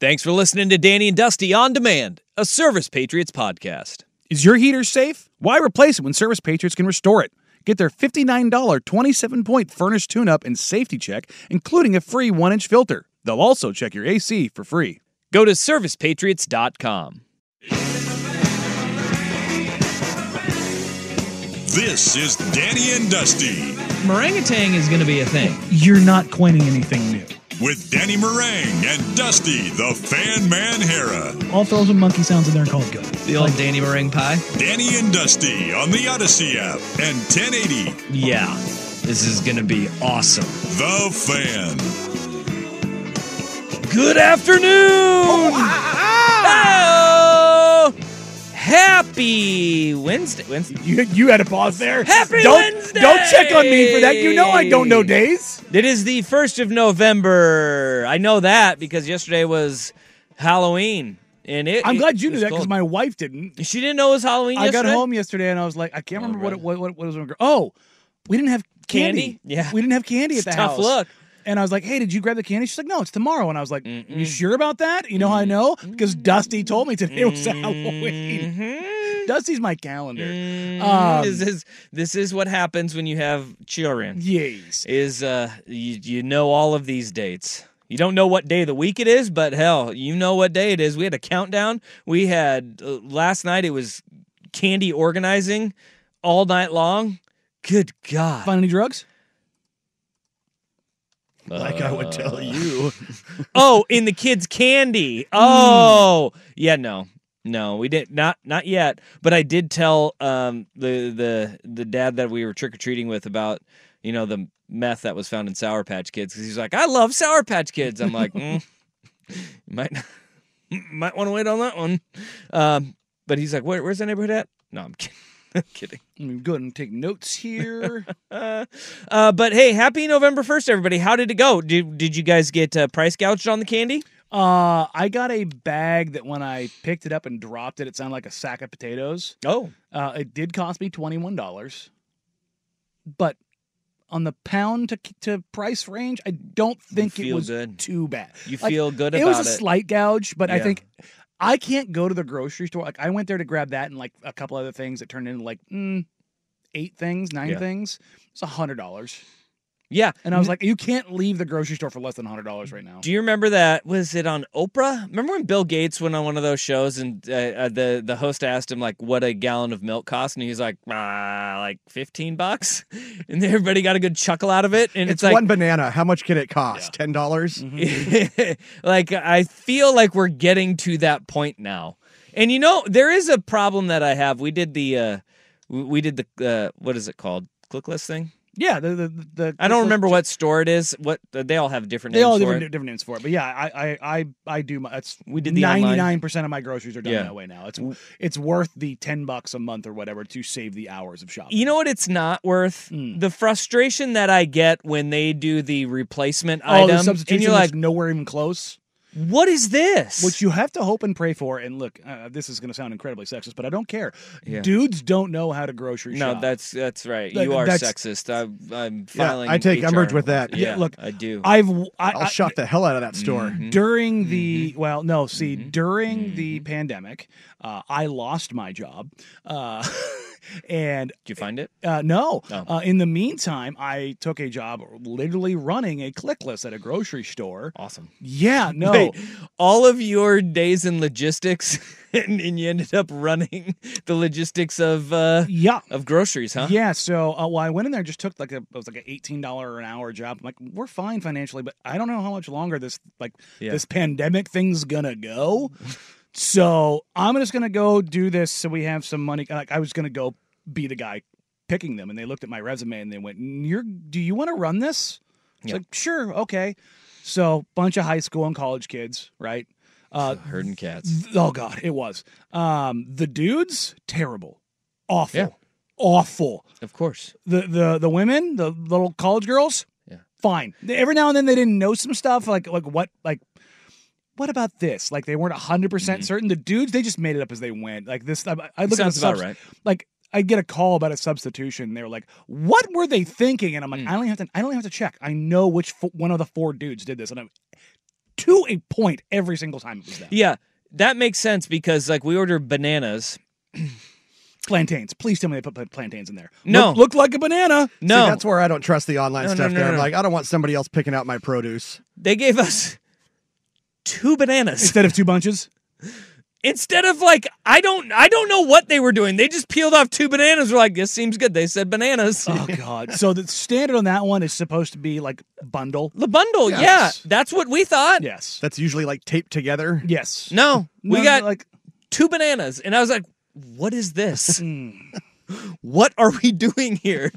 Thanks for listening to Danny and Dusty on Demand, a Service Patriots podcast. Is your heater safe? Why replace it when Service Patriots can restore it? Get their $59 27 point furnace tune up and safety check, including a free 1 inch filter. They'll also check your AC for free. Go to servicepatriots.com. This is Danny and Dusty Meringatang is going to be a thing. You're not coining anything new. With Danny Marang and Dusty the Fan Man Harah. I'll throw some monkey sounds in there and call it good. The old Danny meringue pie. Danny and Dusty on the Odyssey app and 1080 Yeah, this is going to be awesome. The Fan. Good afternoon! Oh, ah, ah, ah! Happy Wednesday. Wednesday. You, you had a pause there. Happy don't, Wednesday! Don't check on me for that. You know I don't know days. It is the 1st of November. I know that because yesterday was Halloween. And it, I'm it- glad you knew that because my wife didn't. She didn't know it was Halloween I got home yesterday and I was like, I can't Oh, remember what, it, what, what, what was. Oh, we didn't have candy. Candy? Yeah. We didn't have candy It's at the tough house. look. And I was like, hey, did you grab the candy? She's like, no, it's tomorrow. And I was like, you sure about that? You know how I know? Because Dusty told me today was Halloween. Mhm. Dusty's my calendar. Mm, Um, this is this is what happens when you have children. Yes. Is uh you, you know all of these dates. You don't know what day of the week it is, but hell, you know what day it is. We had a countdown. We had uh, last night. It was candy organizing all night long. Good God! Find any drugs? Like I would tell you. oh, in the kids' candy. Oh, yeah, no, no, we did not, not yet. But I did tell um, the the the dad that we were trick or treating with about you know the meth that was found in Sour Patch Kids because he's like, I love Sour Patch Kids. I'm like, mm, you might might want to wait on that one. Um, but he's like, Where, where's the neighborhood at? No, I'm kidding. I'm kidding. Let me go ahead and take notes here. Uh, uh, but hey, happy November first, everybody! How did it go? Did did you guys get uh, price gouged on the candy? uh, I got a bag that when I picked it up and dropped it, it sounded like a sack of potatoes. Oh, Uh, it did cost me twenty one dollars, but on the pound to to price range, I don't think it was good. too bad. you Like, feel good it about was it. a slight gouge, but I think I can't go to the grocery store. Like I went there to grab that and like a couple other things that turned into like mm, eight things, nine Yeah. things. It's a hundred dollars, yeah, and I was like, you can't leave the grocery store for less than hundred dollars right now. Do you remember that? Was it on Oprah? Remember when Bill Gates went on one of those shows and uh, uh, the the host asked him like what a gallon of milk cost, and he's like, ah, like fifteen bucks, and everybody got a good chuckle out of it. And It's, it's, like, one banana. How much can it cost? Ten dollars? like I feel like we're getting to that point now. And you know, there is a problem that I have. We did the uh we we did the uh what is it called? ClickList thing? Yeah, the the, the I don't remember what store it is. What they all have different They names all have for different, it. different names for it, but yeah, I I I, I do. My, that's We did the ninety nine percent of my groceries are done Yeah. that way now. It's it's worth the ten bucks a month or whatever to save the hours of shopping. You know what it's not worth? Mm. The frustration that I get when they do the replacement oh, item the substitution and you're is like, nowhere even close. What is this? Which you have to hope and pray for. And look, uh, this is going to sound incredibly sexist, but I don't care. Yeah. Dudes don't know how to grocery no, shop. that's that's right. That- you are that's- sexist. I, I'm Yeah. I take HR. umbrage with that. Yeah, Yeah, look, I do. I've I, I'll I- shop the hell out of that store. Mhm. during the well no see Mhm. during the pandemic uh, i lost my job uh, and Did you find it? uh, no. Oh. Uh, in the meantime, I took a job literally running a click list at a grocery store. Awesome. Yeah, no. Wait, all of your days in logistics, and, and you ended up running the logistics of uh, Yeah. of groceries, huh? Yeah, so uh, well, I went in there, just took like a it was like an eighteen dollar an hour job. I'm like, we're fine financially, but I don't know how much longer this like Yeah. this pandemic thing's gonna go. so I'm just gonna go do this so we have some money. Like I was gonna go be the guy picking them, and they looked at my resume and they went, "You're do you want to run this?" It's Yeah. like, sure, okay. So bunch of high school and college kids, right? Uh, Herding cats. oh god, it was. Um, the dudes, terrible, awful, Yeah. awful Of course. the the the women, the little college girls, Yeah. fine. Every now and then they didn't know some stuff, like like what like what about this? Like they weren't hundred percent certain. The dudes they just made it up as they went. Like this, I, I look Sounds at the about right. Like I get a call about a substitution. And they were like, "What were they thinking?" And I'm like, hmm. "I don't have to. I don't have to check. I know which fo- one of the four dudes did this." And I'm to a point every single time it was them. Yeah, that makes sense because like we ordered bananas. Plantains. Please tell me they put plantains in there. No. Look, looked like a banana. No, See, that's where I don't trust the online No, no, stuff. no, there, I'm no. like, I don't want somebody else picking out my produce. they gave us two bananas Instead of two bunches. instead of like I don't I don't know what they were doing. They just peeled off two bananas. We're like, this seems good. They said bananas. Oh God! So the standard on that one is supposed to be like bundle. The bundle, Yes. yeah, that's what we thought. Yes. That's usually like taped together. Yes. No, we No, got like two bananas, and I was like, "What is this? mm, what are we doing here?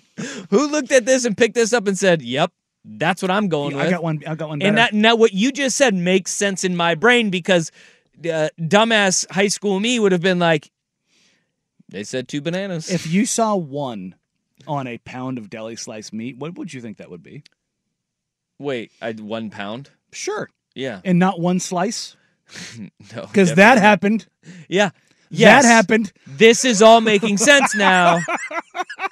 Who looked at this and picked this up and said, "Yep, that's what I'm going I with." got one. I got one. Better. and that now what you just said makes sense in my brain because uh, dumbass high school me would have been like, "They said two bananas." if you saw one on a pound of deli sliced meat, what would you think that would be? Wait, I one pound? Sure. Yeah, And not one slice, no, because that happened. Yeah, yes. That happened. This is all making sense now.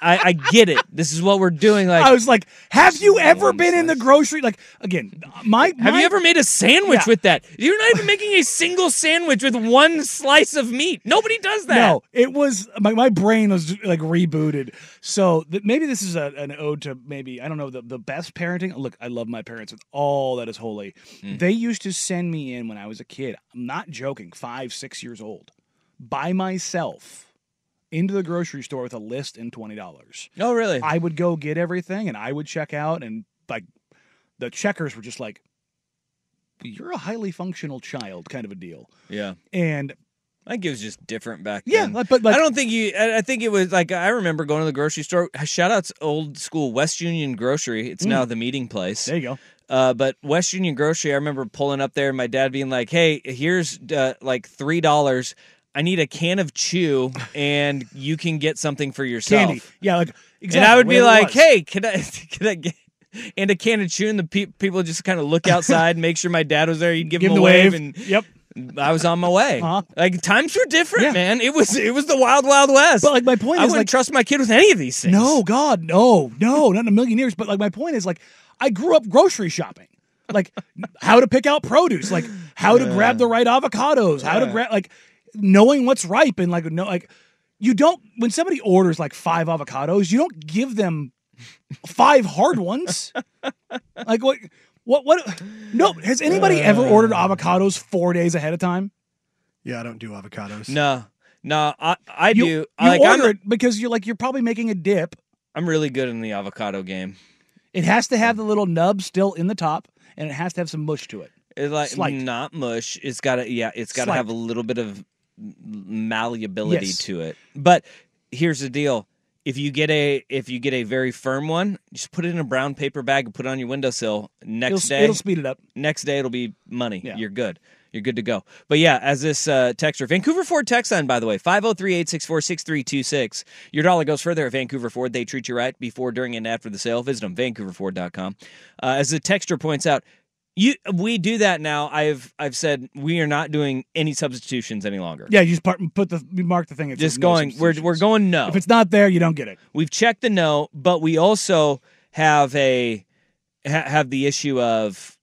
I, I get it. This is what we're doing. Like, I was like, "Have you ever been in the grocery?" Like again, my Have you ever made a sandwich Yeah. with that? You're not even making a single sandwich with one slice of meat. Nobody does that. No, it was my, my brain was like rebooted. So th- maybe this is a, an ode to maybe I don't know the the best parenting. Look, I love my parents with all that is holy. Hmm. They used to send me in when I was a kid. I'm not joking. Five six years old, by myself, into the grocery store with a list and twenty dollars. Oh, really? I would go get everything and I would check out and like the checkers were just like. You're a highly functional child, kind of a deal, yeah. and I think it was just different back yeah, then. like, but like I don't think you. I think it was like I remember going to the grocery store. Shout out to old school West Union Grocery. It's now the meeting place. Mm. there you go. Uh, but West Union Grocery, I remember pulling up there and my dad being like, "Hey, here's uh, like three dollars. I need a can of chew, and you can get something for yourself." candy. Yeah, like exactly. and I would be like. "Hey, can I can I get?" And a can of chew, and the pe- people just kind of look outside, and make sure my dad was there. He'd give, give him a wave, wave. and yep. I was on my way. Uh-huh. Like times were different, Yeah. man. It was it was the wild, wild west. But like my point I is wouldn't like trust my kid with any of these things. no, God, no, no, not in a million years. But like my point is like I grew up grocery shopping. Like how to pick out produce, like how to grab the right avocados, how to grab like knowing what's ripe and like no like you don't when somebody orders like five avocados, you don't give them five hard ones. like what what what no has anybody ever ordered uh. avocados four days ahead of time? Yeah, I don't do avocados. no, no. I I You, do. you like order I'm, it because you're like you're probably making a dip. I'm really good in the avocado game. It has to have the little nub still in the top, and it has to have some mush to it. It's like Slight. not mush. It's got to yeah. It's got to have a little bit of malleability Yes. to it. But here's the deal: if you get a if you get a very firm one, just put it in a brown paper bag and put it on your windowsill. Next It'll, day, it'll speed it up. next day it'll be money. Yeah. You're good. You're good to go. But yeah, as this uh, texter, Vancouver Ford text line, by the way, 503 864 6326. Your dollar goes further at Vancouver Ford. They treat you right before, during, and after the sale. Visit them, vancouverford.com. Uh, as the texter points out, you we do that now. I've I've said we are not doing any substitutions any longer. Yeah, you just part, put the you mark the thing. It's Just no going, we're, we're substitutions. going no. If it's not there, you don't get it. We've checked the no, but we also have a ha- have the issue of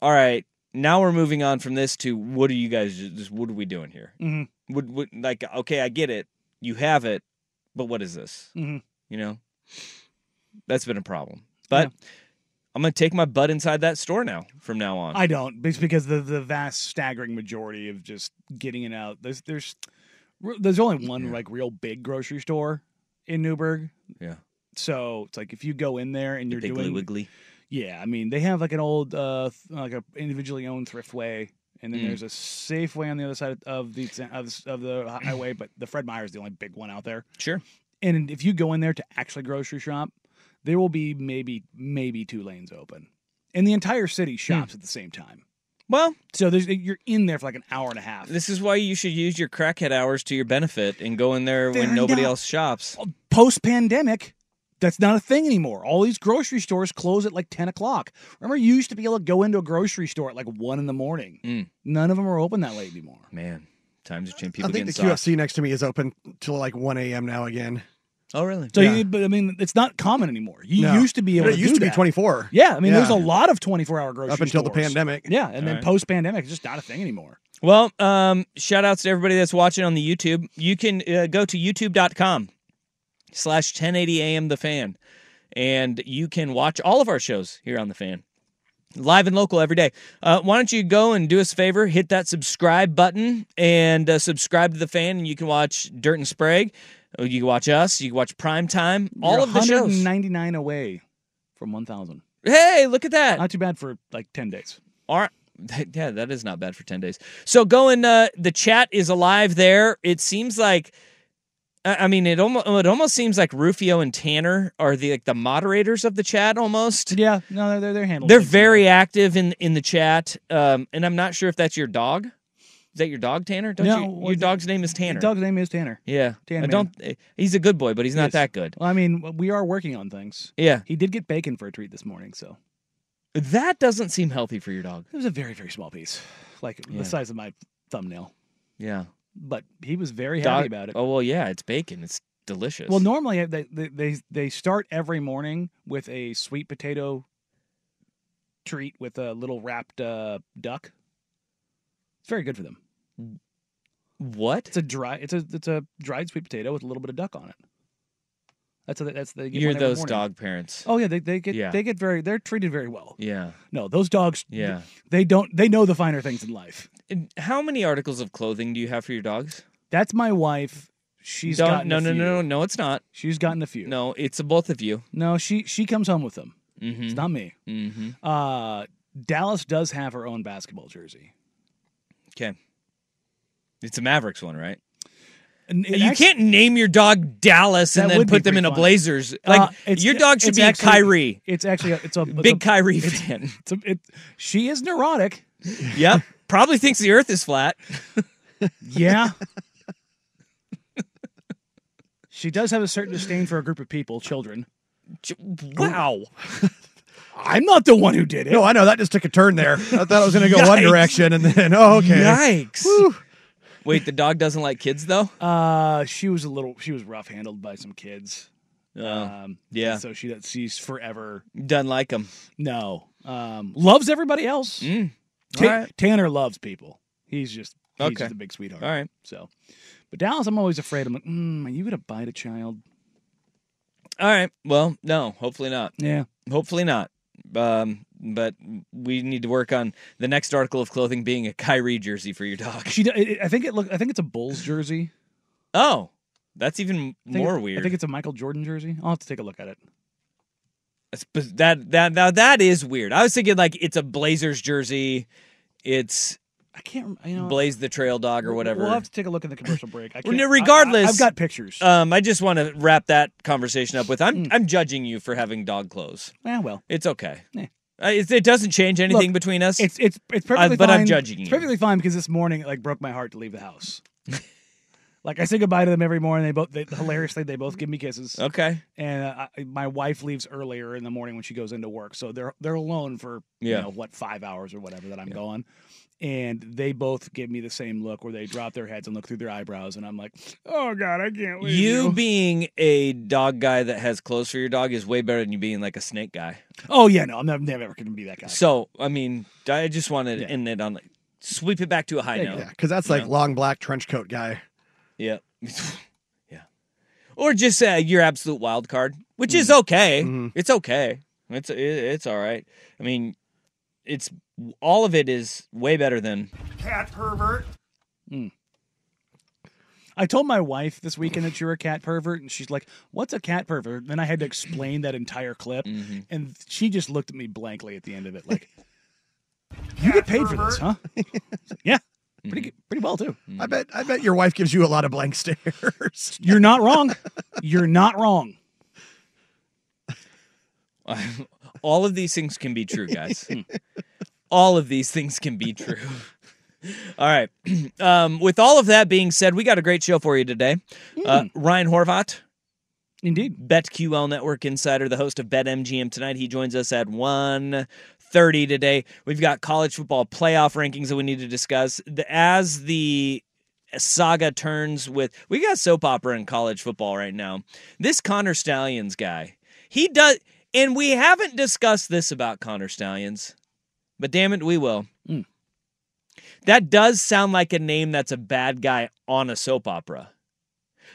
all right. Now we're moving on from this to what are you guys? Just what are we doing here? Mhm. Would, would like okay, I get it. You have it, but what is this? Mhm. You know, that's been a problem. But I'm gonna take my butt inside that store now from now on. I don't. It's because the the vast staggering majority of just getting it out. There's there's there's only one like real big grocery store in Newberg. yeah, So it's like if you go in there and you're Piggly doing Wiggly. Yeah, I mean they have like an old uh like a individually owned thriftway and then Mm. there's a Safeway on the other side of the of the, of the highway, but the Fred Meyer is the only big one out there. Sure. And if you go in there to actually grocery shop, there will be maybe maybe two lanes open. And the entire city shops at the same time. Well, So there's you're in there for like an hour and a half. this is why you should use your crackhead hours to your benefit and go in there when They're nobody not- else shops. Post pandemic, that's not a thing anymore. All these grocery stores close at like ten o'clock. Remember, you used to be able to go into a grocery store at like one in the morning. Mm. None of them are open that late anymore. Man, times have changed. I think getting the soft. QFC next to me is open till like 1 a.m. now again. Oh, really? So, Yeah. you, but I mean, it's not common anymore. You No. used to be able But to it used do to be 24. Yeah, I mean, there's a lot of 24 hour grocery Up until the pandemic. Yeah, and then right. post pandemic, it's just not a thing anymore. Well, um, shout outs to everybody that's watching on the YouTube. You can uh, go to youtube.com slash 1080 AM The Fan, and you can watch all of our shows here on The Fan. Live and local every day. Uh, why don't you go and do us a favor? Hit that subscribe button and uh, subscribe to the fan, and you can watch Dirt and Sprague. Uh, You can watch us. You can watch Prime Time. All You're of the shows. 199 away from 1,000. Hey, look at that. Not too bad for like 10 days. All right. Yeah, that is not bad for 10 days. So go and uh, the chat is alive there. It seems like I mean it almost it almost seems like Rufio and Tanner are the like the moderators of the chat almost. Yeah, no, they're they're, they're handling. They're very active in in the chat. Um and I'm not sure if that's your dog. Is that your dog Tanner? Don't No, you, your dog's name is Tanner. dog's name is Tanner. yeah. Tanner I don't he's a good boy, but he's not that good. Well, I mean, we are working on things. Yeah. He did get bacon for a treat this morning, so That doesn't seem healthy for your dog. it was a very very small piece, like Yeah. the size of my thumbnail. Yeah. But he was very Dog- happy about it. Oh well, yeah, it's bacon. It's delicious. Well, normally they, they they they start every morning with a sweet potato treat with a little wrapped uh, duck. It's very good for them. What? It's a dry it's a it's a dried sweet potato with a little bit of duck on it. That's a, that's the You're those morning. dog parents. Oh yeah, they they get Yeah. they get very they're treated very well. Yeah. No, those dogs. Yeah. they don't they know the finer things in life. And how many articles of clothing do you have for your dogs? That's my wife. She's Don't- gotten no, no, no, no, no. It's not. She's gotten a few. No, it's both of you. no, she she comes home with them. Mm-hmm. It's not me. Mm-hmm. Uh, Dallas does have her own basketball jersey. Okay. It's a Mavericks one, right? And you actu- can't name your dog Dallas and then put them in a fun. Blazers. Like Uh, your dog should be a actually- Kyrie. It's actually a, it's a it's Big a, Kyrie it's- fan. It's a, it, she is neurotic. yep. Probably thinks the Earth is flat. Yeah. she does have a certain disdain for a group of people, children. Wow. I'm not the one who did it. No, I know that just took a turn there. I thought I was going to go one direction, and then oh, okay. Yikes. Wait, the dog doesn't like kids though. Uh, she was a little. She was rough handled by some kids. Oh, Um, yeah. So she that she's forever doesn't like them. no. Um, loves everybody else. Mm. Ta- right. Tanner loves people. He's just he's Okay. just a big sweetheart. All right. So, but Dallas, I'm always afraid. I'm like, mm, are you gonna bite a child? All right. Well, no. Hopefully not. Yeah. Hopefully not. Um, but we need to work on the next article of clothing being a Kyrie jersey for your dog. She. I think it look. I think it's a Bulls jersey. Oh, that's even more it- weird. I think it's a Michael Jordan jersey. I'll have to take a look at it. That's- that that now that is weird. I was thinking like it's a Blazers jersey. It's I can't. You know, Blaze the Trail Dog or whatever. We'll have to take a look in the commercial break. I can't, regardless- I, have got pictures. um, I just want to wrap that conversation up with I'm Mm. I'm judging you for having dog clothes. yeah, well, It's okay. Yeah. Uh, it, it doesn't change anything Look, between us. it's it's it's perfectly but I'm judging It's you. perfectly fine because this morning it like broke my heart to leave the house. like I say goodbye to them every morning. They both they, hilariously they both give me kisses. okay. And uh, I, my wife leaves earlier in the morning when she goes into work, so they're they're alone for Yeah. you know what five hours or whatever that I'm gone. And they both give me the same look where they drop their heads and look through their eyebrows, and I'm like, "Oh God, I can't leave you." You being a dog guy that has clothes for your dog is way better than you being like a snake guy. oh yeah, no, I'm never, never going to be that guy. So, I mean, I just wanted to Yeah. end it on like sweep it back to a high There you note. Yeah, because that's like long black trench coat guy. Yeah. yeah. or just uh, your absolute wild card, which Mm. is okay. Mm-hmm. It's okay. It's it, it's all right. I mean, it's all of it is way better than Cat pervert. Hmm. I told my wife this weekend that you're a cat pervert, and she's like, "What's a cat pervert?" Then I had to explain that entire clip, Mm-hmm. and she just looked at me blankly at the end of it, like, "You get paid for this, huh?" I was like, yeah, mm-hmm. pretty good, pretty well too. Mm-hmm. I bet. I bet your wife gives you a lot of blank stares. You're not wrong. You're not wrong. all of these things can be true, guys. Hmm. All of these things can be true. All right. Um, with all of that being said, we got a great show for you today. Uh, Ryan Horvat, Indeed. BetQL Network Insider, the host of BetMGM tonight. He joins us at 1.30 today. We've got college football playoff rankings that we need to discuss. As the saga turns with we got soap opera in college football right now. This Connor Stalions guy, he does and we haven't discussed this about Connor Stalions, but damn it, we will. Mm. That does sound like a name that's a bad guy on a soap opera.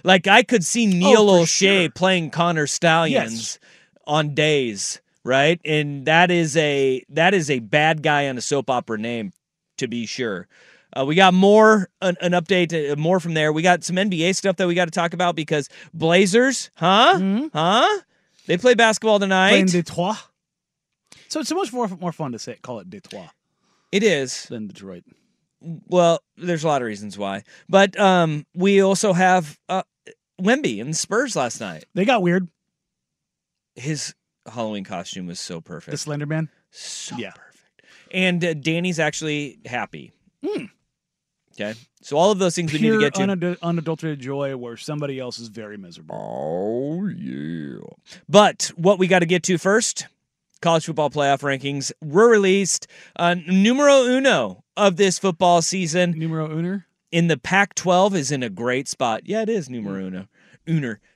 Like I could see Neil for O'Shea sure. playing Connor Stalions on days, right? And that is a that is a bad guy on a soap opera name, to be sure. Uh, we got more an, an update, uh, more from there. We got some NBA stuff that we got to talk about because Blazers, huh, huh? They play basketball Playing tonight. Detroit. So it's so much more more fun to say call it Detroit It is. than Detroit. Well, there's a lot of reasons why, but um, we also have uh, Wemby and the Spurs last night. They got weird. His Halloween costume was so perfect. The Slender Man. So Yeah. perfect. And uh, Danny's actually happy. Okay. So all of those things we need to get to. unad- unadulterated joy where somebody else is very miserable. oh yeah. But what we got to get to first, college football playoff rankings were released. Uh, numero uno of this football season Numero uner. in the Pac-12 is in a great spot. Yeah, it is numero uno. Uner.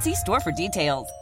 See store for details.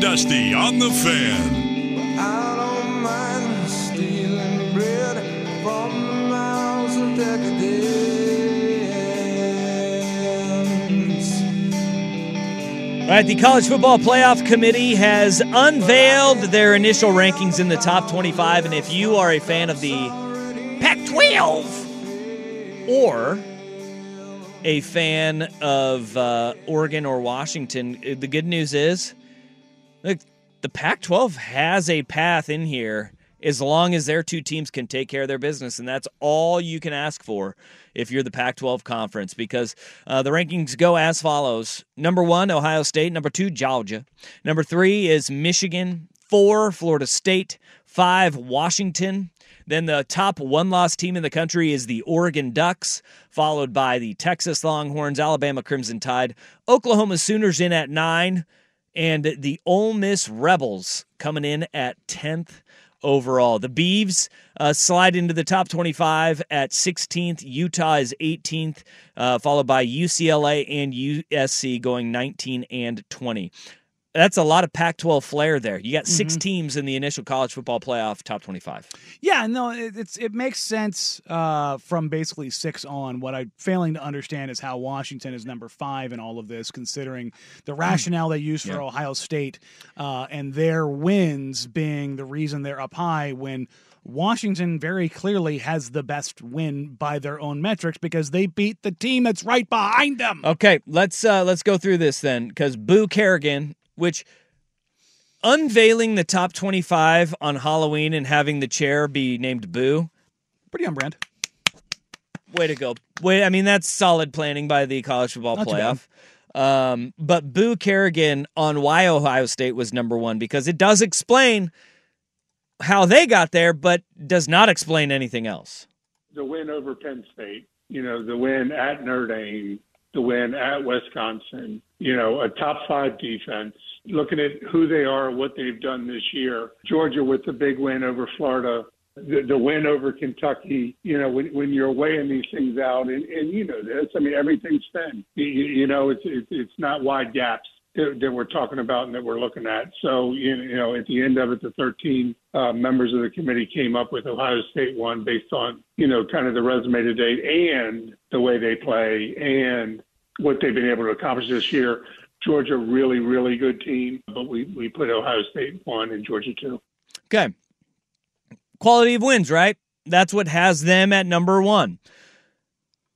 And Dusty on the fan. I don't mind stealing bread from the mouths of decadence. All right, the College Football Playoff Committee has unveiled their initial rankings in the top 25. And if you are a fan of the Pac 12 or a fan of uh, Oregon or Washington, uh, the good news is look, the Pac 12 has a path in here as long as their two teams can take care of their business. And that's all you can ask for if you're the Pac 12 conference because uh, the rankings go as follows number one, Ohio State. Number two, Georgia. Number three is Michigan. Four, Florida State. Five, Washington. Then the top one loss team in the country is the Oregon Ducks, followed by the Texas Longhorns, Alabama Crimson Tide, Oklahoma Sooners in at nine, and the Ole Miss Rebels coming in at 10th overall. The Beavs uh, slide into the top 25 at 16th. Utah is 18th, uh, followed by UCLA and USC going 19 and 20. That's a lot of Pac 12 flair there. You got 6 Mhm. teams in the initial college football playoff top 25. Yeah, no, it, it's it makes sense uh, from basically six on. What I'm failing to understand is how Washington is number five in all of this, considering the rationale they use for Yeah. Ohio State uh, and their wins being the reason they're up high. When Washington very clearly has the best win by their own metrics because they beat the team that's right behind them. Okay, let's uh let's go through this then because Boo Corrigan, which unveiling the top 25 on Halloween and having the chair be named Boo, Pretty on brand. way to go. Wait, I mean that's solid planning by the college football Not playoff. Um, but Boo Corrigan on why Ohio State was number one because it does explain how they got there, but does not explain anything else. the win over Penn State, you know, the win at Notre Dame, the win at Wisconsin, you know, a top five defense. Looking at who they are, what they've done this year, Georgia with the big win over Florida, the, the win over Kentucky. You know, when, when you're weighing these things out, and, and you know this, I mean, everything's thin. You, you know, it's, it's it's not wide gaps that, we're talking about and that we're looking at. So, you you know, at the end of it, the 13 uh, members of the committee came up with Ohio State one based on, you know, kind of the resume to date and the way they play and what they've been able to accomplish this year. Georgia, really, really good team, but we, we put Ohio State one and Georgia two. Okay. Quality of wins, right? That's what has them at number one.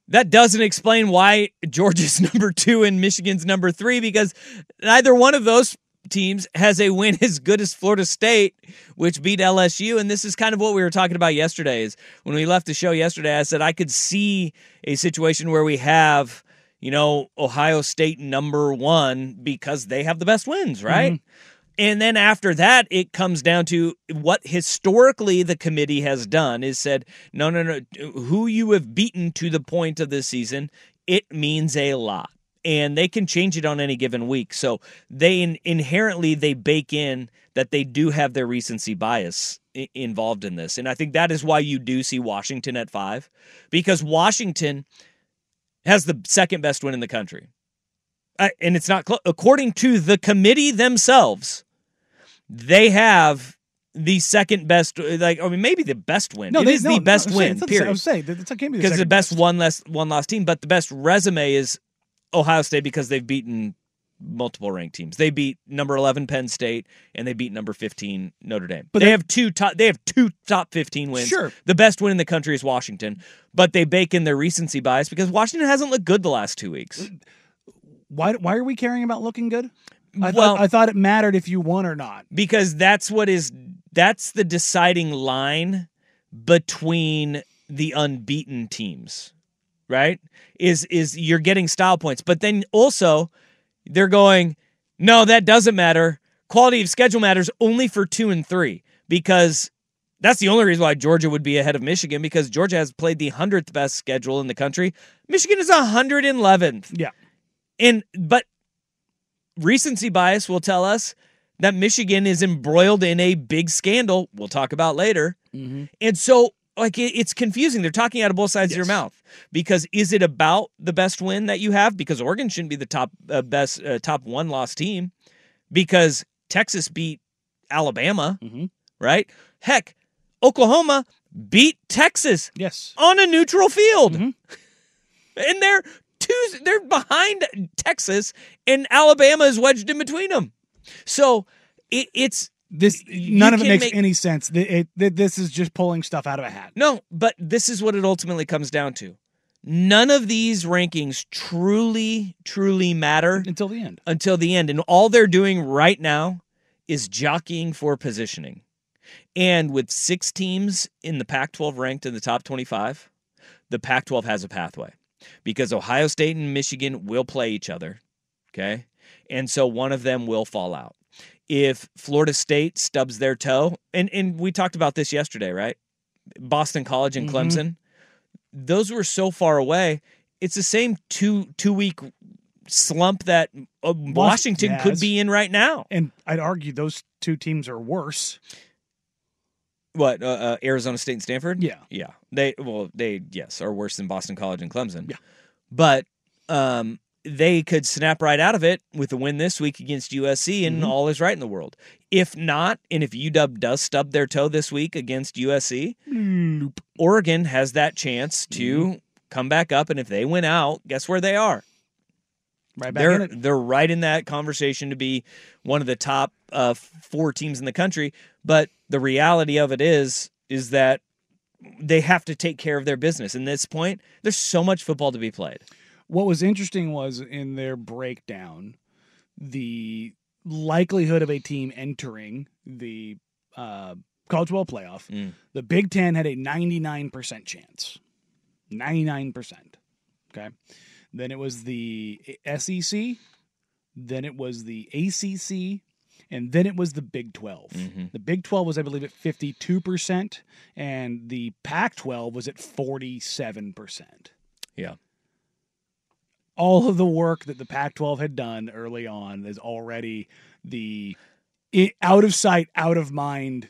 That doesn't explain why Georgia's number two and Michigan's number three because neither one of those teams has a win as good as Florida State, which beat LSU. And this is kind of what we were talking about yesterday. Is when we left the show yesterday, I said I could see a situation where we have, you know, Ohio State number one because they have the best wins, right? Mm-hmm. And then after that, it comes down to what historically the committee has done is said, no, no, no, who you have beaten to the point of this season, it means a lot. And they can change it on any given week. So they in, inherently they bake in that they do have their recency bias i- involved in this. And I think that is why you do see Washington at five, because Washington has the second best win in the country. Uh, and it's not close. According to the committee themselves, they have the second best. Like, I mean, maybe the best win. No, it they- is no, the best saying- win. it's the- Period. I'm saying that it can't the because the second best one less one lost team, but the best resume is Ohio State because they've beaten multiple ranked teams. They beat number eleven Penn State and they beat number fifteen Notre Dame. But they have two top. They have two top fifteen wins. Sure. the best win in the country is Washington, but they bake in their recency bias because Washington hasn't looked good the last two weeks. Why why are we caring about looking good? I Well- thought I thought it mattered if you won or not. because that's what is that's the deciding line between the unbeaten teams right is is you're getting style points but then also they're going no that doesn't matter quality of schedule matters only for 2 and 3 because that's the only reason why Georgia would be ahead of Michigan because Georgia has played the 100th best schedule in the country. Michigan is 111th. Yeah. And but recency bias will tell us that Michigan is embroiled in a big scandal we'll talk about later. Mm-hmm. And so like it, it's confusing. They're talking out of both sides of your mouth because is it about the best win that you have because Oregon shouldn't be the top uh, best uh, top one loss team because Texas beat Alabama, right? Heck, Oklahoma beat Texas Yes. on a neutral field. And they're two they're behind Texas and Alabama is wedged in between them. So it, it's This none of it makes make- any sense. Th- it- this is just pulling stuff out of a hat. No, but this is what it ultimately comes down to. None of these rankings truly, truly matter until the end. Until the end. And all they're doing right now is jockeying for positioning. And with six teams in the Pac 12 ranked in the top 25, the Pac 12 has a pathway because Ohio State and Michigan will play each other. Okay. And so one of them will fall out. If Florida State stubs their toe, and, and we talked about this yesterday, right? Boston College and Mhm. Clemson, those were so far away. It's the same two two week slump that uh, Washington could be in right now. And I'd argue those two teams are worse. What uh, uh, Arizona State and Stanford? Yeah. yeah. They well, they yes are worse than Boston College and Clemson. Yeah, but um, they could snap right out of it with a win this week against USC, and Mhm. all is right in the world. If not, and if UW does stub their toe this week against USC, Nope. Oregon has that chance to come back up, and if they win out, guess where they are? Right back they're in it. they're right in that conversation to be one of the top uh, four teams in the country. But the reality of it is is that they have to take care of their business. And this point, there's so much football to be played. What was interesting was in their breakdown, the likelihood of a team entering the uh, college football playoff. Mm. The Big Ten had a 99% chance. 99%. Okay. Then it was the SEC. Then it was the ACC. And then it was the Big 12. Mhm. The Big 12 was, I believe, at 52%. And the Pac 12 was at 47%. Yeah. All of the work that the Pac 12 had done early on is already the out of sight, out of mind.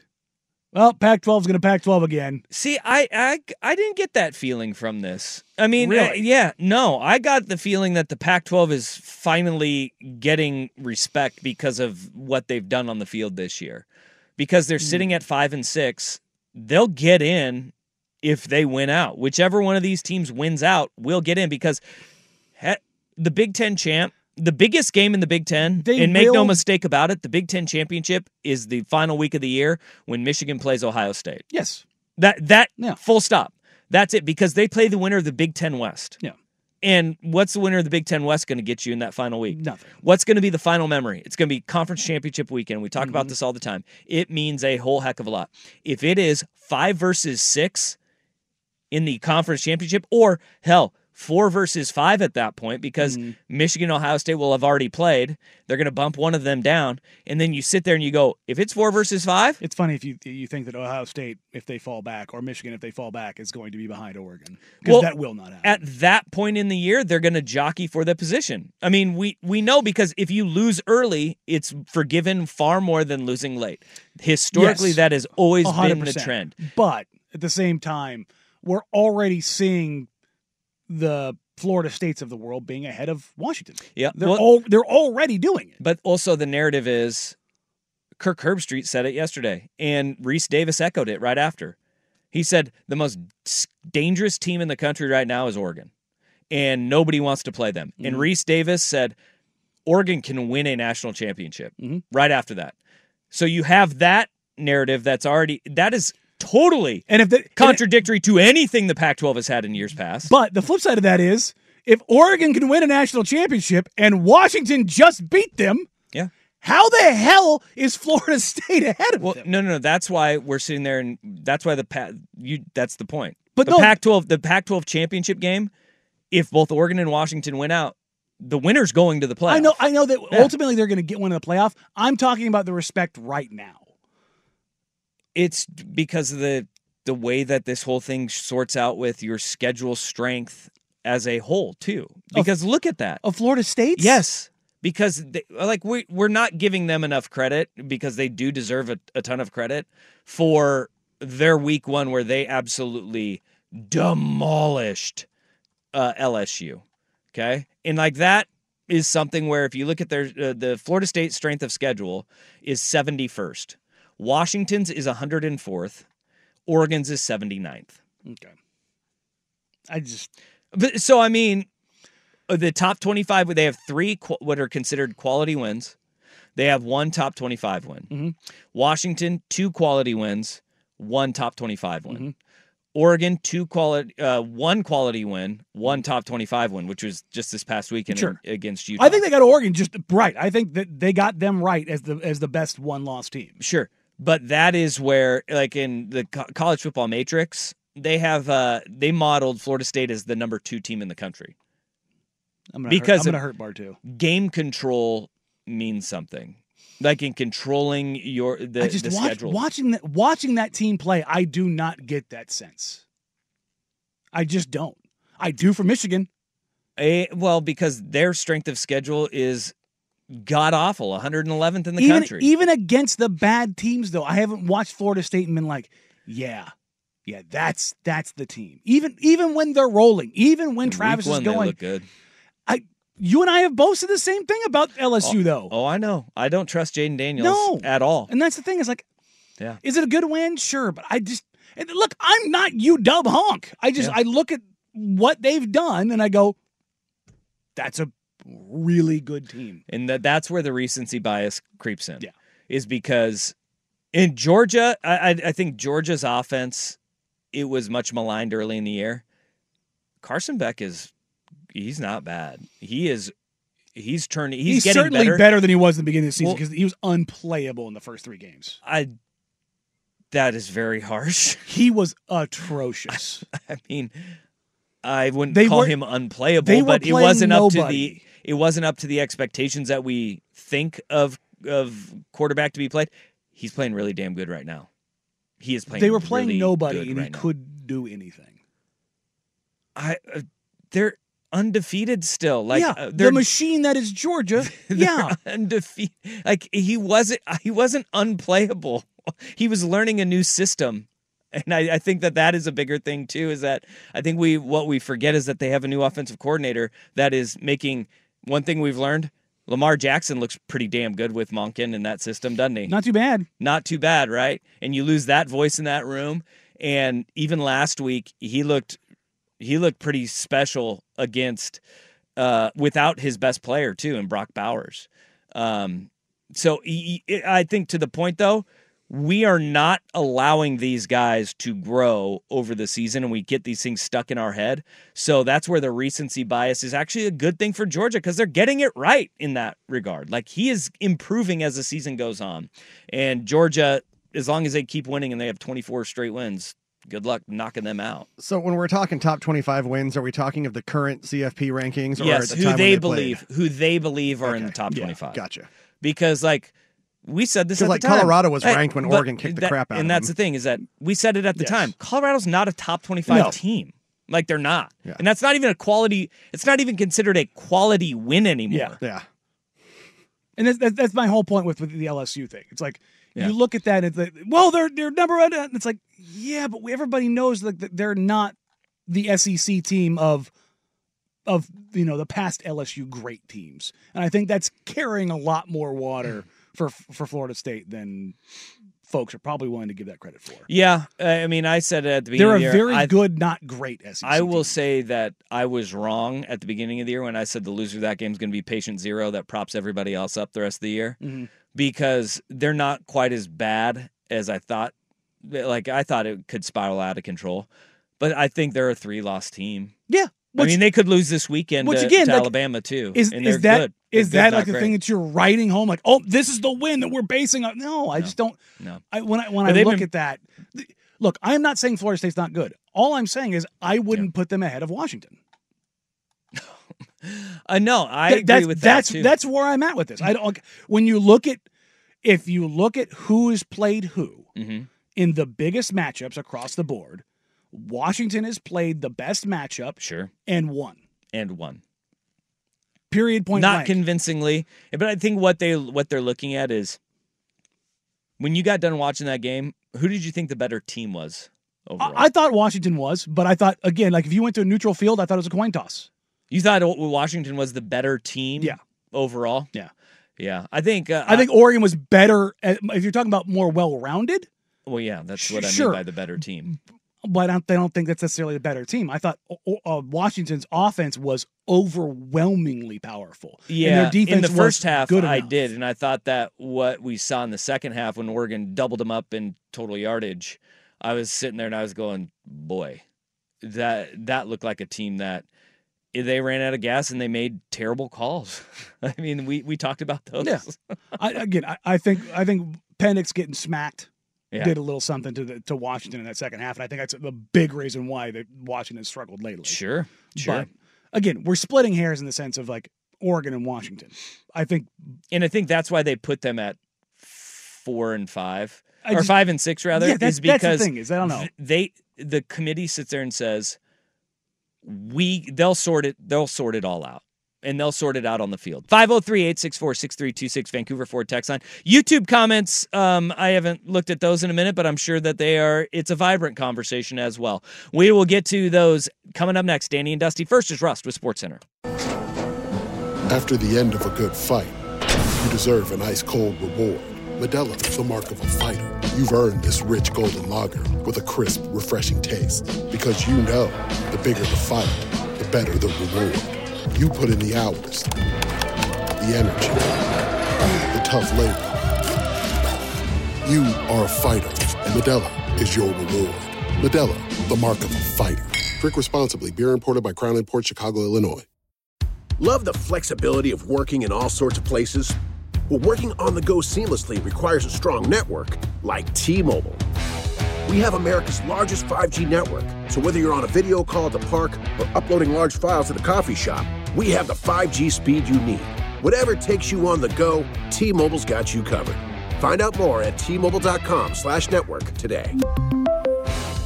Well, Pac 12 is going to Pac 12 again. See, I, I I didn't get that feeling from this. I mean, uh, yeah, no, I got the feeling that the Pac-12 is finally getting respect because of what they've done on the field this year. Because they're sitting at 5 and 6, they'll get in if they win out. Whichever one of these teams wins out will get in because the Big 10 champ the biggest game in the Big Ten, They and make no mistake about it, the Big Ten championship is the final week of the year when Michigan plays Ohio State. Yes. That that Yeah. full stop. That's it because they play the winner of the Big Ten West. Yeah. And what's the winner of the Big Ten West going to get you in that final week? Nothing. What's going to be the final memory? It's going to be conference championship weekend. We talk Mm-hmm. about this all the time. It means a whole heck of a lot. If it is five versus six in the conference championship, or hell, four versus five at that point, because Mm-hmm. Michigan, Ohio State will have already played. They're going to bump one of them down, and then you sit there and you go, if it's four versus five, It's funny if you you think that Ohio State, if they fall back, or Michigan, if they fall back, is going to be behind Oregon. Because Well, that will not happen. at that point in the year they're going to jockey for the position. I mean, we we know because if you lose early, it's forgiven far more than losing late. Historically, Yes. that has always been the trend. But at the same time, we're already seeing the Florida states of the world being ahead of Washington. Yeah, They're well- all they're already doing it. But also the narrative is Kirk Herbstreit said it yesterday, and Rece Davis echoed it right after. He said the most dangerous team in the country right now is Oregon, and nobody wants to play them. And Mhm. Rece Davis said Oregon can win a national championship Mhm. right after that. So you have that narrative that's already that is totally And if the, contradictory to anything the Pac-12 has had in years past. But the flip side of that is if Oregon can win a national championship and Washington just beat them, Yeah. how the hell is Florida State ahead of Well, them? no, no, no. That's why we're sitting there, and that's why the pa- you. That's the point. But the no- Pac-12, the Pac-12 championship game. If both Oregon and Washington win out, the winner's going to the playoff. I know I know that Yeah. ultimately they're going to get one in the playoff. I'm talking about the respect right now. It's because of the the way that this whole thing sorts out with your schedule strength as a whole, too. Because look at that. Of Florida State? Yes, because they, like we we're not giving them enough credit because they do deserve a, a ton of credit for their week one where they absolutely demolished uh, LSU. Okay, and like that is something where if you look at their uh, the Florida State strength of schedule is 71st. Washington's is 104th. Oregon's is 79th. Okay. I just But, so I mean, uh, the top twenty-five. They have three qu- what are considered quality wins. They have one top twenty-five win. Mhm. Washington two quality wins, one top twenty-five win. Oregon two quality, uh, one quality win, one top twenty-five win, which was just this past weekend Sure. in- against Utah. I think they got Oregon just right. I think that they got them right as the as the best one loss team. Sure. But that is where, like in the co- college football matrix, they have uh they modeled Florida State as the number two team in the country. I'm gonna because hurt, I'm gonna hurt Bar too. Game control means something, like in controlling your the, I just the watch, schedule. watching that watching that team play. I do not get that sense. I just don't. I do for Michigan. Eh, well, because their strength of schedule is god awful, 111th in the even country. even against the bad teams, though, I haven't watched Florida State and been like, yeah, yeah, that's that's the team. Even even when they're rolling, even when Travis one, is they going, look good. I you and I have both said the same thing about oh, LSU though. Oh, I know. I don't trust Jayden Daniels No. at all. And that's the thing is like, Yeah. is it a good win? Sure, but I just look. I'm not you dub honk. I just Yeah. I look at what they've done and I go, that's a really good team. and that that's where the recency bias creeps in. Yeah. is because in Georgia, I, I I think Georgia's offense it was much maligned early in the year. Carson Beck is he's not bad. He is he's turning he's, He's, getting certainly better. better. than he was in the beginning of the season Well- because he was unplayable in the first three games. I that is very harsh. He was atrocious. I mean, I wouldn't They call were- him unplayable, but it wasn't up to the it wasn't up to the expectations that we think of of quarterback to be played. He's playing really damn good right now. He is playing. they were playing really nobody, and right he now. couldn't do anything. I uh, they're undefeated still. Like yeah, uh, they're the machine that is Georgia. yeah, undefeated. Like he wasn't he wasn't unplayable. He was learning a new system. And I, I think that that is a bigger thing too. Is that I think we what we forget is that they have a new offensive coordinator that is making one thing we've learned. Lamar Jackson looks pretty damn good with Monken in that system, doesn't he? not too bad. Not too bad, right? And you lose that voice in that room. And even last week, he looked he looked pretty special against uh, without his best player too, and Brock Bowers. Um, so he, I think to the point though, we are not allowing these guys to grow over the season, and we get these things stuck in our head. So that's where the recency bias is actually a good thing for Georgia because they're getting it right in that regard. Like he is improving as the season goes on, and Georgia, as long as they keep winning and they have 24 straight wins, good luck knocking them out. So when we're talking top 25 wins, are we talking of the current CFP rankings or yes, the who they played? believe, who they believe are in the Okay. top Yeah, 25. Gotcha. Because like we said this at like, the time. Colorado was Hey, ranked when Oregon kicked the crap out And that's them. the thing is that we said it at the Yes. time. Colorado's not a top 25 No. team. Like they're not. Yeah. And that's not even a quality it's not even considered a quality win anymore. Yeah. Yeah. And that's, that's, that's my whole point with, with the LSU thing. It's like Yeah. you look at that and it's like, well, they're they're number one. And it's like, yeah, but everybody knows that that they're not the SEC team of of you know the past LSU great teams. And I think that's carrying a lot more water for for Florida State than folks are probably willing to give that credit for. Yeah, I mean, I said it at the beginning They're a of the year. very I, good, not great SEC. I will team. say that I was wrong at the beginning of the year when I said the loser of that game is going to be patient zero that props everybody else up the rest of the year Mhm. because they're not quite as bad as I thought. Like I thought it could spiral out of control, but I think they're a three loss team. Yeah. I Which- mean, they could lose this weekend which to, again, to like, Alabama too. Is, is that good. is that like the thing that you're writing home? Like, oh, this is the win that we're basing on. No, I just don't. No. I, when I when But I look been- at that, look, I am not saying Florida State's not good. All I'm saying is I wouldn't put them ahead of Washington. Uh, no, I Th- agree that's, with that that's too. that's where I'm at with this. I don't. When you look at if you look at who has played who Mhm. in the biggest matchups across the board, Washington has played the best matchup sure and won. and one. Period. Point not blank. convincingly but i think what they what they're looking at is when you got done watching that game who did you think the better team was overall I, I thought Washington was, but I thought again, like if you went to a neutral field, I thought it was a coin toss. you thought washington was the better team Yeah. overall Yeah. yeah i think uh, I think Oregon was better. At, if you're talking about more well-rounded, well yeah that's what i Sure. mean by the better team but I don't, I don't think that's necessarily the better team. I thought uh, Washington's offense was overwhelmingly powerful. and yeah their defense in the was first half good i enough. did and i thought that what we saw in the second half when oregon doubled them up in total yardage I was sitting there and I was going, boy, that that looked like a team that they ran out of gas and they made terrible calls. I mean, we we talked about those. Yeah. I, again, I, I think I think Penix getting smacked Yeah. did a little something to the, to Washington in that second half, and I think that's the big reason why that Washington struggled lately. Sure, sure. But again, we're splitting hairs in the sense of like Oregon and Washington. I think and I think that's why they put them at four and five or five and six rather. Yeah, that's- is that's the thing is, I don't know. They the committee sits there and says we they'll sort it they'll sort it all out. And they'll sort it out on the field. 503-864-6326 Vancouver Ford text line. YouTube comments, um, I haven't looked at those in a minute, but I'm sure that they are it's a vibrant conversation as well. We will get to those coming up next. Danny and Dusty. First is Rust with Sports Center. After the end of a good fight, you deserve an ice cold reward. Modelo the mark of a fighter. You've earned this rich golden lager with a crisp, refreshing taste. Because you know the bigger the fight, the better the reward. You put in the hours, the energy, the tough labor. You are a fighter, and Modelo is your reward. Modelo, the mark of a fighter. Drink responsibly. Beer imported by Crown Port Chicago, Illinois. Love the flexibility of working in all sorts of places? Well, working on the go seamlessly requires a strong network like T Mobile. We have America's largest 5G network, so whether you're on a video call at the park or uploading large files at the coffee shop, we have the 5G speed you need. Whatever takes you on the go, T Mobile's got you covered. Find out more at T-Mobile.com slash network today.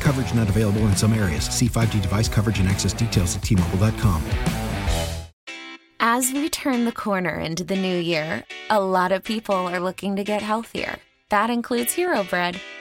Coverage not available in some areas. See 5G device coverage and access details at T-Mobile.com. As we turn the corner into the new year, a lot of people are looking to get healthier. That includes Hero Bread,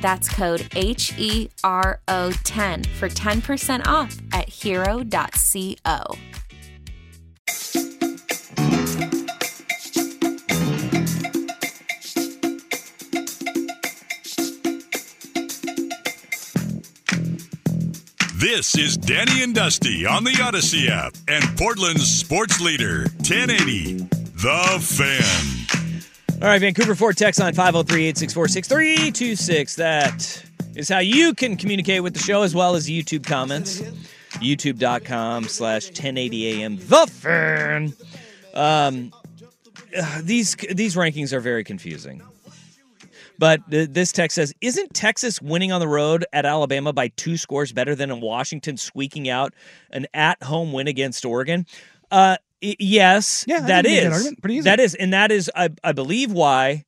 That's code H E R O 10 for 10% off at hero.co. This is Danny and Dusty on the Odyssey app and Portland's sports leader, 1080, The Fan. All right, Vancouver Ford text line 503 864 6326. That is how you can communicate with the show as well as YouTube comments. YouTube.com slash 1080 AM. The Fan. Um, uh, these, these rankings are very confusing. But this text says, Isn't Texas winning on the road at Alabama by two scores better than in Washington squeaking out an at home win against Oregon? Uh, yes, Yeah, I that that is. easy. That is. And that is, I, I believe, why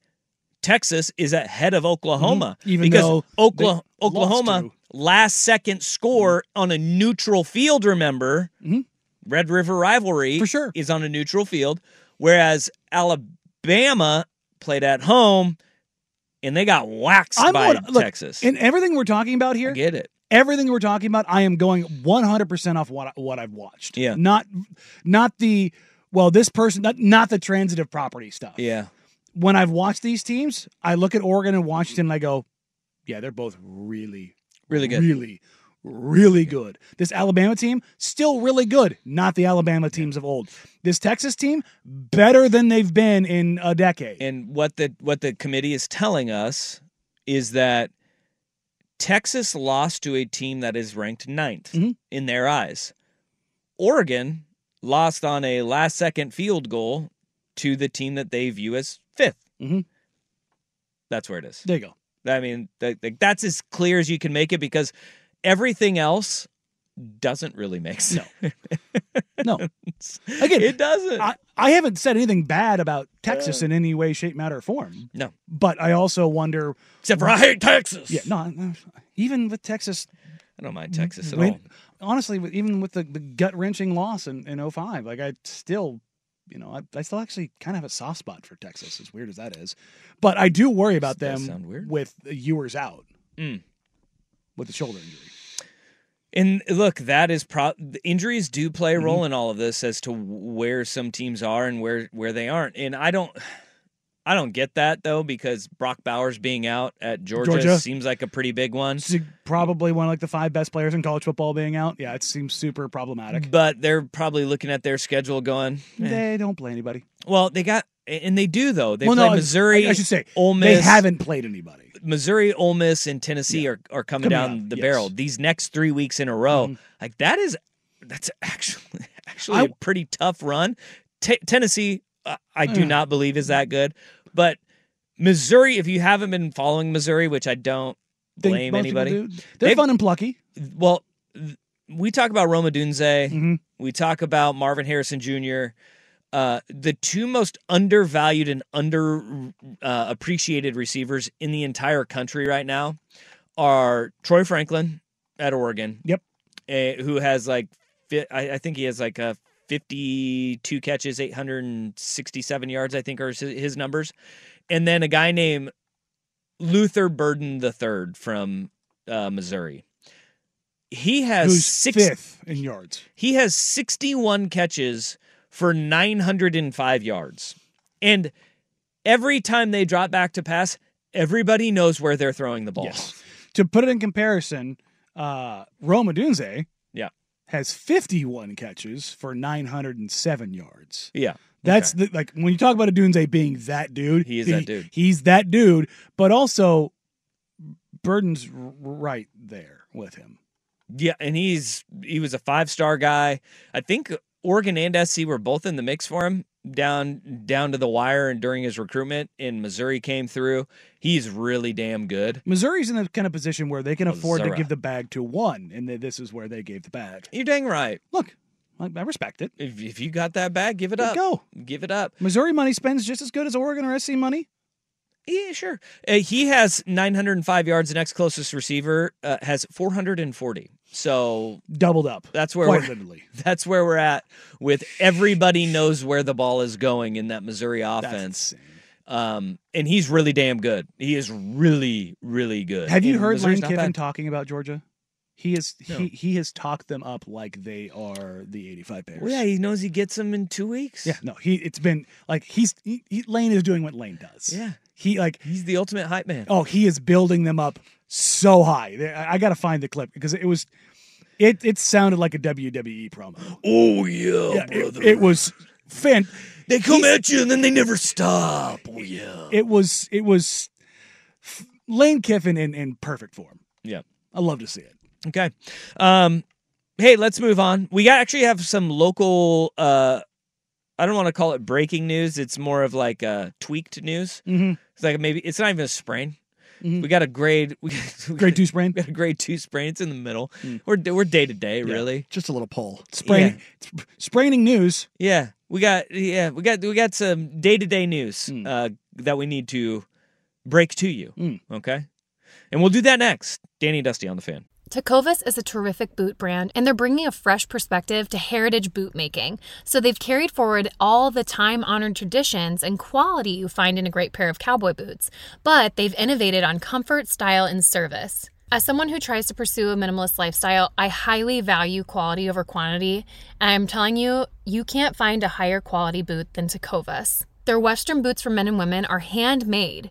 Texas is ahead of Oklahoma. Mhm. Even because though Okla- Oklahoma last second score on a neutral field, remember? Mhm. Red River rivalry for sure is on a neutral field, whereas Alabama played at home and they got waxed I'm by look, Texas. And everything we're talking about here, get it. Everything we're talking about, I am going 100% off what I, what I've watched. Yeah. Not not the well, this person not, not the transitive property stuff. Yeah. When I've watched these teams, I look at Oregon and Washington and I go, yeah, they're both really Really good. Really really good. This Alabama team still really good, not the Alabama teams of old. This Texas team better than they've been in a decade. And what the what the committee is telling us is that Texas lost to a team that is ranked ninth Mm-hmm. in their eyes. Oregon lost on a last second field goal to the team that they view as 5th Mm-hmm. That's where it is. There you go. I mean, th- th- that's as clear as you can make it because everything else doesn't really make sense. No. Again, it doesn't. I, I haven't said anything bad about Texas in any way, shape, matter, or form. No. But I also wonder. Except for I hate Texas. Yeah, no, no, even with Texas. I don't mind Texas at win- all. Honestly, even with the, the gut wrenching loss in, in 05, like I still, you know, I, I still actually kind of have a soft spot for Texas, as weird as that is. But I do worry about them sound weird. with Ewers out Mm. with the shoulder injury. And look, that is pro- injuries do play a Mm-hmm. role in all of this as to where some teams are and where where they aren't. And I don't I don't get that though because Brock Bowers being out at Georgia, Georgia. seems like a pretty big one. It's probably one of like the five best players in college football being out. Yeah, it seems super problematic. But they're probably looking at their schedule going, eh. They don't play anybody. well, they got and they do though. They well, play no, Missouri. I, I should say Ole Miss. They haven't played anybody. Missouri, Ole Miss, and Tennessee are, are coming, Coming down up, the yes. Mm-hmm. barrel. These next three weeks in a row, like that is that's actually actually a I- pretty tough run. T- Tennessee, I do Mm. not believe is that good, but Missouri. If you haven't been following Missouri, which I don't blame anybody. They're They've- fun and plucky. Well, th- we talk about Rome Odunze. Mm-hmm. We talk about Marvin Harrison Jr. Uh, the two most undervalued and under uh, appreciated receivers in the entire country right now are Troy Franklin at Oregon. Yep. eh, who has like, I, I think he has like a 52 catches, 867 yards, I think are his, his numbers. And then a guy named Luther Burden III from uh, Missouri. He has Who's six, fifth in yards? he has 61 catches for 905 yards. And every time they drop back to pass, everybody knows where they're throwing the ball. To put it in comparison, uh, Rome Odunze Yeah. Has 51 catches for 907 yards. Yeah. That's the like when you talk about Odunze being that dude. He is that dude. He's that dude, but also Burden's right there with him. Yeah, and he's he was a five star guy. I think Oregon and SC were both in the mix for him down down to the wire and during his recruitment. And Missouri came through. He's really damn good. Missouri's in the kind of position where they can oh, afford to give the bag to one, and this is where they gave the bag. You're dang right. Look, I, I respect it. If if you got that bag, give it Let up. go. Give it up. Missouri money spends just as good as Oregon or SC money. Yeah, sure. Uh, he has 905 yards. The next closest receiver uh, has 440. So Doubled up. that's where Quite we're, literally. that's where we're at with everybody knows where the ball is going in that Missouri offense. Um, and he's really damn good. He is really, really good. Have you And heard Missouri's Lane Kiffin bad. talking about Georgia? He is No. he he has talked them up like they are the 85 Bears. Well, yeah, he knows he gets them in two weeks. Yeah, no, he it's been like he's he, he, Lane is doing what Lane does. Yeah. He like He's the ultimate hype man. oh he is building them up so high. I, I got to find the clip because it was it it sounded like a WWE promo. Oh yeah, Yeah, it, brother. it was fan. they come he's- at you and then they never stop. Oh yeah. It was it was f- Lane Kiffin in in perfect form. Yeah. I love to see it. Okay. Um, hey, let's move on. We actually have some local. Uh, I don't want to call it breaking news. It's more of like uh, tweaked news. Mhm. It's like maybe it's not even a sprain. Mhm. We got a grade. We, we Grade two sprain. We got a grade two sprain. It's in the middle. We're we're day to day, really. Just a little pull. Sprain, sp- spraining news. Yeah, we got yeah we got we got some day to day news Hmm. uh, that we need to break to you. Mm. Okay, and we'll do that next. Danny Dusty on the fan. Tecovas is a terrific boot brand, and they're bringing a fresh perspective to heritage boot making. So they've carried forward all the time honored traditions and quality you find in a great pair of cowboy boots, but they've innovated on comfort, style, and service. As someone who tries to pursue a minimalist lifestyle, I highly value quality over quantity, and I'm telling you, you can't find a higher quality boot than Tecovas. Their Western boots for men and women are handmade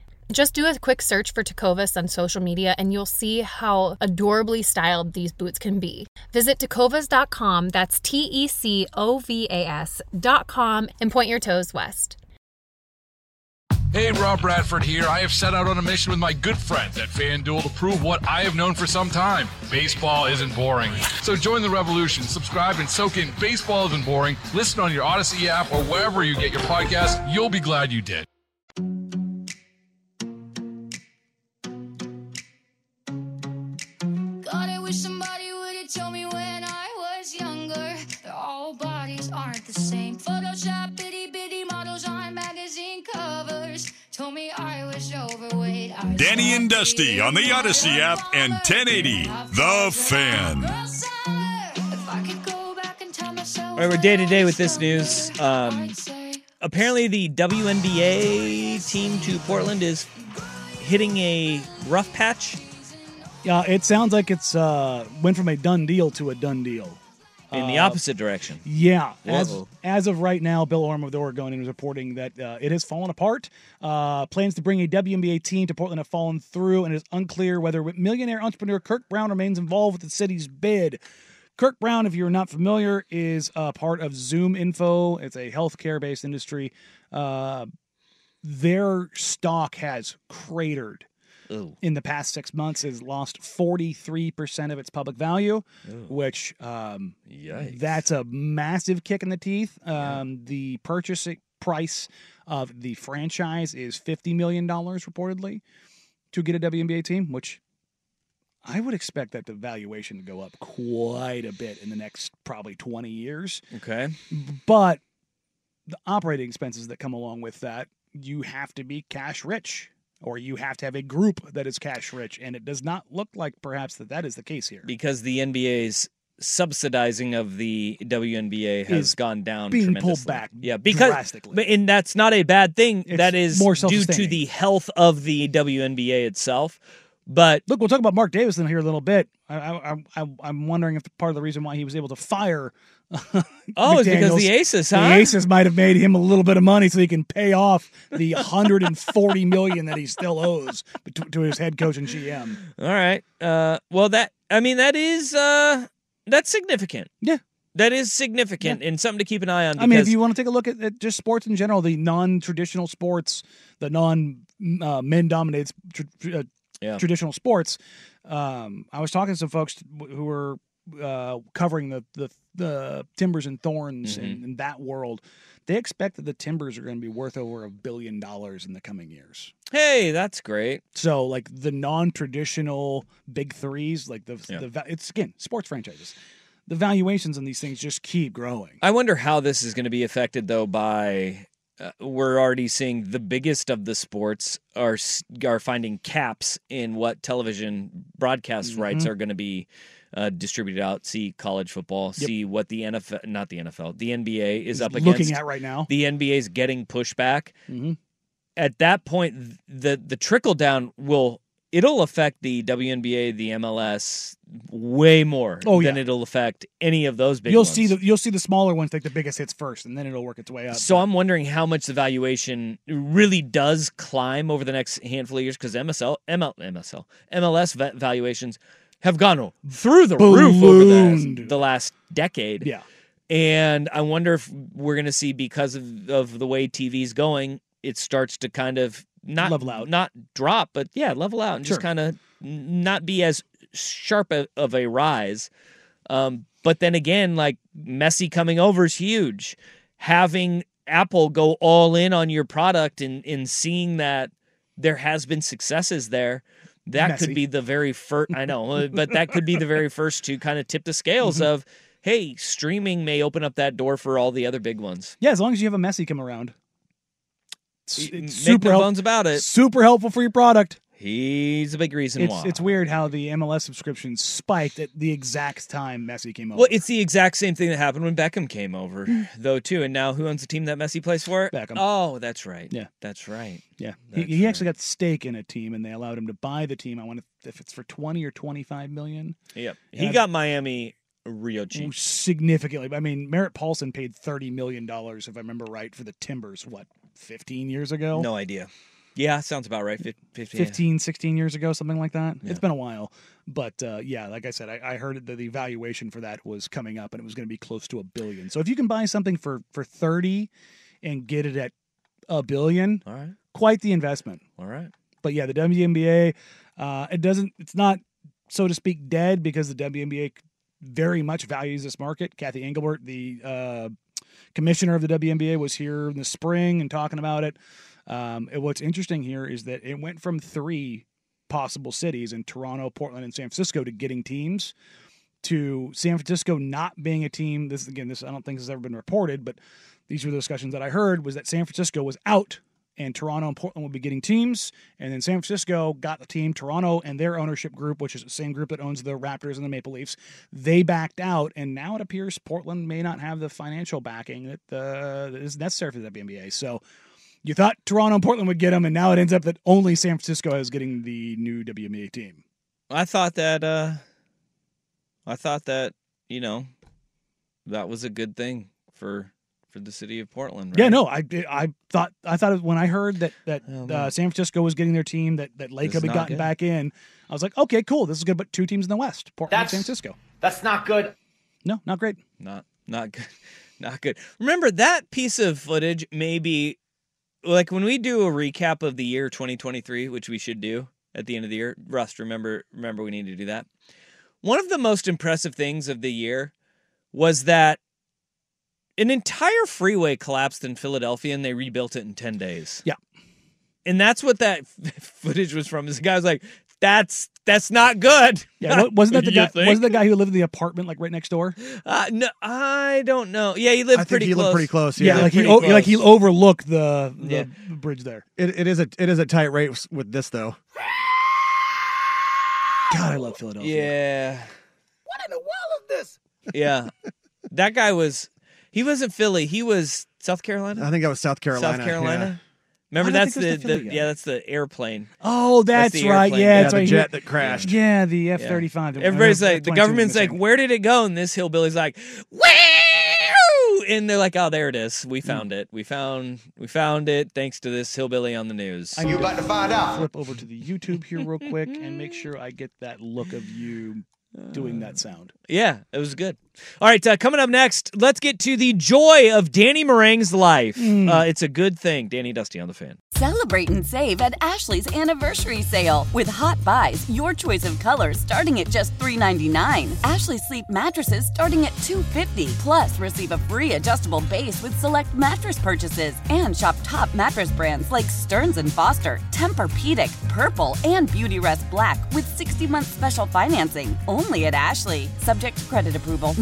Just do a quick search for Tecovas on social media and you'll see how adorably styled these boots can be. Visit tecovas.com, that's T E C O V A S.com, and point your toes west. Hey, Rob Bradford here. I have set out on a mission with my good friends at FanDuel to prove what I have known for some time baseball isn't boring. So join the revolution, subscribe, and soak in Baseball Isn't Boring. Listen on your Odyssey app or wherever you get your podcast. You'll be glad you did. Same. Photoshop itty bitty models on magazine covers. Told me I was overweight. I Danny and Dusty on the Odyssey app and 1080 The Fan. If I could go back and tell myself. All right, we're day to day with this news. Um, apparently, the WNBA team to Portland is hitting a rough patch. Yeah, it sounds like it's uh, went from a done deal to a done deal. In the Uh, opposite direction. Yeah, as, Whoa. as of right now, Bill Oram of the Oregonian is reporting that uh, it has fallen apart. Uh, plans to bring a WNBA team to Portland have fallen through, and it is unclear whether millionaire entrepreneur Kirk Brown remains involved with the city's bid. Kirk Brown, if you're not familiar, is a part of Zoom Info. It's a healthcare based industry. Uh, their stock has cratered in the past six months. Has lost 43% of its public value, which um, that's a massive kick in the teeth. Um, The purchase price of the franchise is $50 million, reportedly, to get a WNBA team, which I would expect that the valuation to go up quite a bit in the next probably 20 years. Okay. But the operating expenses that come along with that, you have to be cash rich or you have to have a group that is cash rich. And it does not look like perhaps that that is the case here. Because the NBA's subsidizing of the WNBA has Is gone down being pulled tremendously. back Yeah, because drastically. but- and that's not a bad thing. It's that is more due to the health of the WNBA itself. But look, we'll talk about Mark Davison here a little bit. I, I, I, I'm wondering if part of the reason why he was able to fire. Oh, it's because the Aces, huh? The Aces might have made him a little bit of money so he can pay off the 140 million that he still owes to, to his head coach and GM. All right. Uh, well, that I mean that is uh, that's significant. Yeah, that is significant and something to keep an eye on. I mean, if you want to take a look at, at just sports in general, the non-traditional sports, the non uh, men-dominated tr- tr- uh, Yeah. traditional sports. Um, I was talking to some folks who were uh, covering the, the the Timbers and Thorns Mm-hmm. and, and that world. They expect that the Timbers are going to be worth over a billion dollars in the coming years. hey, that's great. So, like the non-traditional big threes, like the Yeah. the it's again sports franchises. The valuations on these things just keep growing. I wonder how this is going to be affected though by uh, we're already seeing the biggest of the sports are are finding caps in what television broadcast rights Mhm. are going to be uh, distributed out. See college football. Yep. See what the NFL, not the NFL, the NBA is Is up looking against at right now. The NBA is getting pushback. Mhm. At that point, the the trickle down will it'll affect the WNBA, the MLS way more Oh, than yeah. it'll affect any of those big you'll ones. see the you'll see the smaller ones take the biggest hits first, and then it'll work its way up. So I'm wondering how much the valuation really does climb over the next handful of years because MSL, ML, MSL, MLS valuations have gone through the roof over the, the last decade. Yeah. And I wonder if we're going to see because of, of the way TV's going, it starts to kind of not Level out. not drop, but yeah, level out and just kind of not be as sharp a, of a rise. Um, but then again, like Messi coming over is huge. Having Apple go all in on your product and, and seeing that there has been successes there, that Messi. could be the very first. I know, uh, but that could be the very first to kind of tip the scales Mm-hmm. of, hey, streaming may open up that door for all the other big ones. Yeah, as long as you have a Messi come around. It's, it's no super help- bones about it. Super helpful for your product. He's a big reason It's why. it's weird how the MLS subscription spiked at the exact time Messi came over. Well, it's the exact same thing that happened when Beckham came over, though, too. And now who owns the team that Messi plays for? Beckham. Oh, that's right. Yeah. That's right. yeah, he, he actually got stake in a team, and they allowed him to buy the team. I want to if it's for twenty or twenty five million. Yep. He got Miami real cheap. significantly. I mean, Merritt Paulson paid thirty million dollars, if I remember right, for the Timbers. What, fifteen years ago? No idea. Yeah, sounds about right. Fif- 15. 15, 16 years ago, something like that. Yeah. It's been a while. But uh, yeah, like I said, I, I heard that the valuation for that was coming up and it was going to be close to a billion. So if you can buy something for, for 30 and get it at a billion, All right. quite the investment. All right. But yeah, the WNBA, uh, it doesn't, it's not, so to speak, dead because the WNBA very much values this market. Cathy Engelbert, the uh, commissioner of the WNBA, was here in the spring and talking about it. Um, what's interesting here is that it went from three possible cities in Toronto, Portland, and San Francisco to getting teams to San Francisco not being a team. This again, this I don't think has ever been reported, but these were the discussions that I heard was that San Francisco was out and Toronto and Portland would be getting teams, and then San Francisco got the team. Toronto and their ownership group, which is the same group that owns the Raptors and the Maple Leafs, they backed out, and now it appears Portland may not have the financial backing that, uh, necessary for the WNBA. So you thought Toronto and Portland would get them, and now it ends up that only San Francisco is getting the new WNBA team. I thought that uh I thought that, you know, that was a good thing for for the city of Portland. Yeah, no, I I thought I thought when I heard that that Oh, uh. San Francisco was getting their team, that that Lake had gotten good. back in, I was like, okay, cool, this is good. But two teams in the West, Portland, and That's- San Francisco. That's not good. No, not great. Not not good. Not good. Remember that piece of footage maybe like when we do a recap of the year 2023, which we should do at the end of the year. Rust, remember remember we need to do that. One of the most impressive things of the year was that an entire freeway collapsed in Philadelphia and they rebuilt it in 10 days. Yeah. And that's what that footage was from. Is the guy was like, that's that's not good. Yeah, wasn't that the guy? think? Wasn't the guy who lived in the apartment like right next door? Uh, no, I don't know. Yeah, he lived I think pretty he close. lived pretty close. Yeah, Yeah, like he o- close. like he overlooked the the Yeah. bridge there. It, it is a it is a tight race with this though. God, I love Philadelphia. Yeah. What in the world is this? Yeah. that guy was he wasn't Philly, he was South Carolina. I think that was South Carolina. South Carolina. Remember Why did I that's the, the the, yeah, that's the airplane. Oh, that's, the right. airplane. Yeah, Yeah, that's the right. jet that crashed. Yeah, the F thirty five. Everybody's like the government's like, where did it go? And this hillbilly's like, Woo! And they're like, Oh, there it is. We mm. found it. We found we found it thanks to this hillbilly on the news. I about to find out? Flip over to the YouTube here real quick and make sure I get that look of you doing that sound. Yeah, it was good. All right, uh, coming up next, let's get to the joy of Danny Marang's life. Uh, it's a good thing. Danny Dusty on the fan. Celebrate and save at Ashley's anniversary sale. With Hot Buys, your choice of colors starting at just $3.99. Ashley Sleep mattresses starting at $2.50. Plus, receive a free adjustable base with select mattress purchases. And shop top mattress brands like Stearns and Foster, Tempur-Pedic, Purple, and Beautyrest Black with 60-month special financing. Only at Ashley. Subject to credit approval.